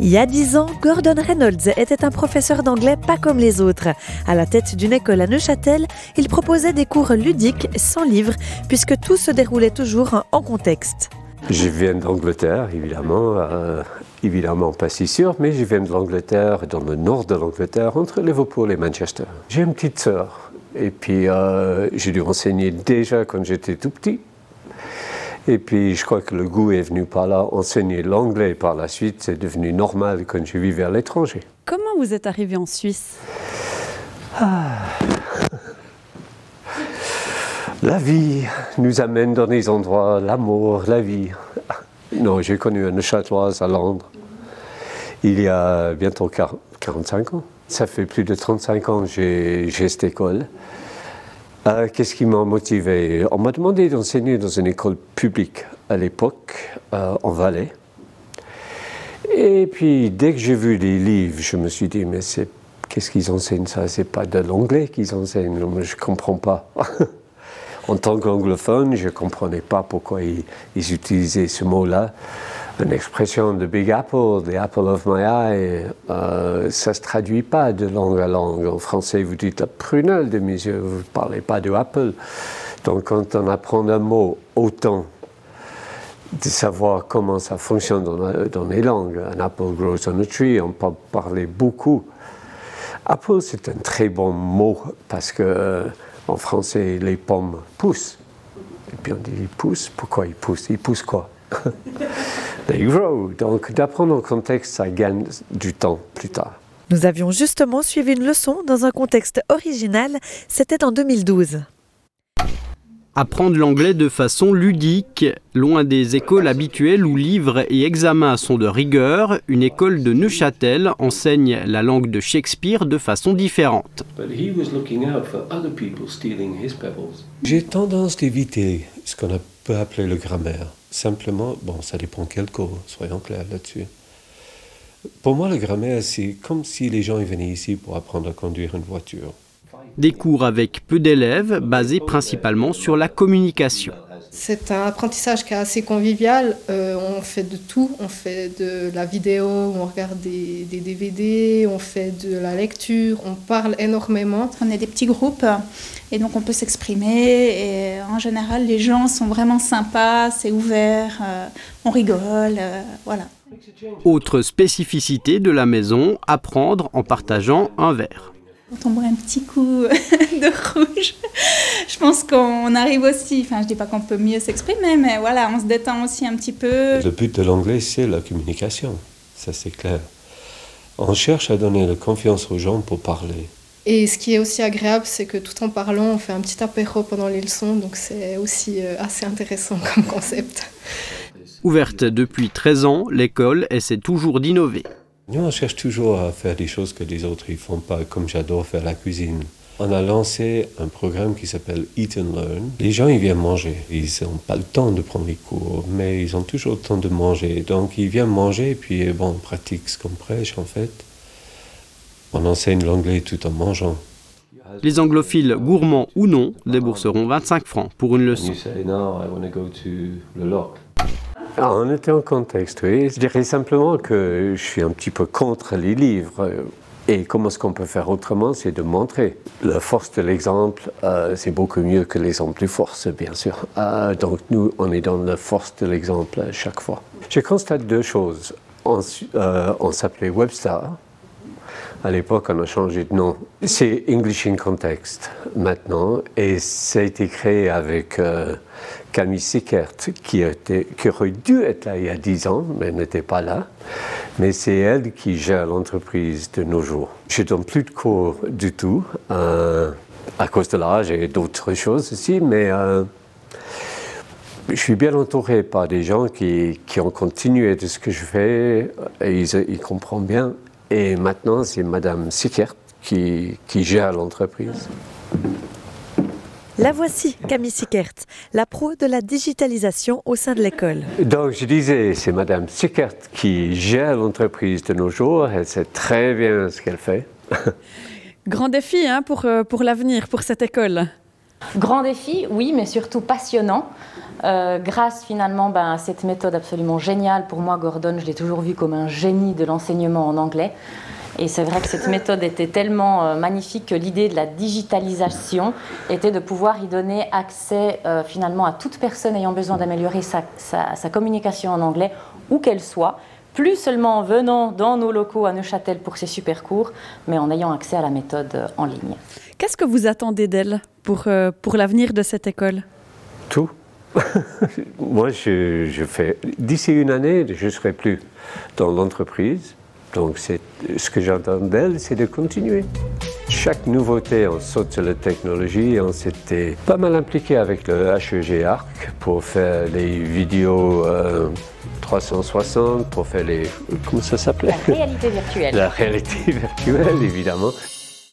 Il y a dix ans, Gordon Reynolds était un professeur d'anglais pas comme les autres. À la tête d'une école à Neuchâtel, il proposait des cours ludiques, sans livres, puisque tout se déroulait toujours en contexte. Je viens d'Angleterre, évidemment, euh, évidemment pas si sûr, mais je viens de l'Angleterre, dans le nord de l'Angleterre, entre Liverpool et Manchester. J'ai une petite sœur, et puis euh, j'ai dû enseigner déjà quand j'étais tout petit. Et puis je crois que le goût est venu par là. Enseigner l'anglais par la suite, c'est devenu normal quand je vivais à l'étranger. Comment vous êtes arrivé en Suisse? Ah. La vie nous amène dans des endroits, l'amour, la vie. Non, j'ai connu une châteloise à Londres il y a bientôt 45 ans. Ça fait plus de 35 ans que j'ai cette école. Euh, qu'est-ce qui m'a motivé? On m'a demandé d'enseigner dans une école publique à l'époque, euh, en Valais. Et puis, dès que j'ai vu les livres, je me suis dit, mais c'est, qu'est-ce qu'ils enseignent ça? C'est pas de l'anglais qu'ils enseignent, je ne comprends pas. en tant qu'anglophone, je comprenais pas pourquoi ils utilisaient ce mot-là une expression de Big Apple, the apple of my eye, euh, ça ne se traduit pas de langue à langue. En français, vous dites la prunelle de mes yeux, vous ne parlez pas de apple. Donc, quand on apprend un mot, autant de savoir comment ça fonctionne dans, les langues. Un apple grows on a tree, on peut parler beaucoup. Apple, c'est un très bon mot parce que euh, en français, les pommes poussent. Et puis on dit ils poussent. Pourquoi ils poussent? Ils poussent quoi? they grow. Donc d'apprendre en contexte, ça gagne du temps plus tard. Nous avions justement suivi une leçon dans un contexte original, c'était en 2012. Apprendre l'anglais de façon ludique, loin des écoles habituelles où livres et examens sont de rigueur, une école de Neuchâtel enseigne la langue de Shakespeare de façon différente. J'ai tendance d'éviter ce qu'on peut appeler le grammaire. Simplement, bon, ça dépend quel cours, soyons clairs là-dessus. Pour moi, le grammaire, c'est comme si les gens venaient ici pour apprendre à conduire une voiture. Des cours avec peu d'élèves, basés principalement sur la communication. C'est un apprentissage qui est assez convivial. Euh, on fait de tout. On fait de la vidéo, on regarde des, des, DVD, on fait de la lecture, on parle énormément. On est des petits groupes et donc on peut s'exprimer. Et en général, les gens sont vraiment sympas, c'est ouvert, euh, on rigole, euh, voilà. Autre spécificité de la maison, apprendre en partageant un verre. Quand on boit un petit coup de rouge, je pense qu'on arrive aussi, enfin je dis pas qu'on peut mieux s'exprimer, mais voilà, on se détend aussi un petit peu. Le but de l'anglais, c'est la communication, ça c'est clair. On cherche à donner la confiance aux gens pour parler. Et ce qui est aussi agréable, c'est que tout en parlant, on fait un petit apéro pendant les leçons, donc c'est aussi euh, assez intéressant comme concept. Ouverte depuis 13 ans, l'école essaie toujours d'innover. Nous, on cherche toujours à faire des choses que les autres ne font pas, comme j'adore faire la cuisine. On a lancé un programme qui s'appelle Eat and Learn. Les gens, ils viennent manger. Ils n'ont pas le temps de prendre les cours, mais ils ont toujours le temps de manger. Donc, ils viennent manger, et puis, bon, on pratique ce qu'on prêche, en fait. On enseigne l'anglais tout en mangeant. Les anglophiles, gourmands ou non, débourseront 25 francs pour une leçon. Ah, on était en contexte, oui. Je dirais simplement que je suis un petit peu contre les livres. Et comment est-ce qu'on peut faire autrement C'est de montrer. La force de l'exemple, euh, c'est beaucoup mieux que l'exemple de force, bien sûr. Euh, donc nous, on est dans la force de l'exemple à chaque fois. Je constate deux choses. On, euh, on s'appelait Webstar. À l'époque, on a changé de nom. C'est English in Context maintenant, et ça a été créé avec Camille Sickert, qui, aurait dû être là il y a 10 ans, mais n'était pas là. Mais c'est elle qui gère l'entreprise de nos jours. Je ne donne plus de cours du tout, euh, à cause de l'âge et d'autres choses aussi, mais euh, je suis bien entouré par des gens qui, ont continué de ce que je fais, et ils comprennent bien. Et maintenant, c'est Madame Sickert qui, qui gère l'entreprise. La voici, Camille Sickert, la pro de la digitalisation au sein de l'école. Donc, je disais, c'est Madame Sickert qui gère l'entreprise de nos jours. Elle sait très bien ce qu'elle fait. Grand défi hein, pour, euh, pour l'avenir, pour cette école. Grand défi, oui, mais surtout passionnant. Euh, grâce finalement ben, à cette méthode absolument géniale, pour moi Gordon, je l'ai toujours vu comme un génie de l'enseignement en anglais. Et c'est vrai que cette méthode était tellement euh, magnifique que l'idée de la digitalisation était de pouvoir y donner accès euh, finalement à toute personne ayant besoin d'améliorer sa, sa, communication en anglais, où qu'elle soit, plus seulement en venant dans nos locaux à Neuchâtel pour ces super cours, mais en ayant accès à la méthode en ligne. Qu'est-ce que vous attendez d'elle pour, pour l'avenir de cette école? Tout. Moi, je, je fais. D'ici une année, je ne serai plus dans l'entreprise. Donc, ce que j'entends d'elle, c'est de continuer. Chaque nouveauté, on saute sur la technologie. On s'était pas mal impliqué avec le HEG Arc pour faire les vidéos 360, euh, pour faire les. Comment ça s'appelait? La réalité virtuelle. La réalité virtuelle, évidemment.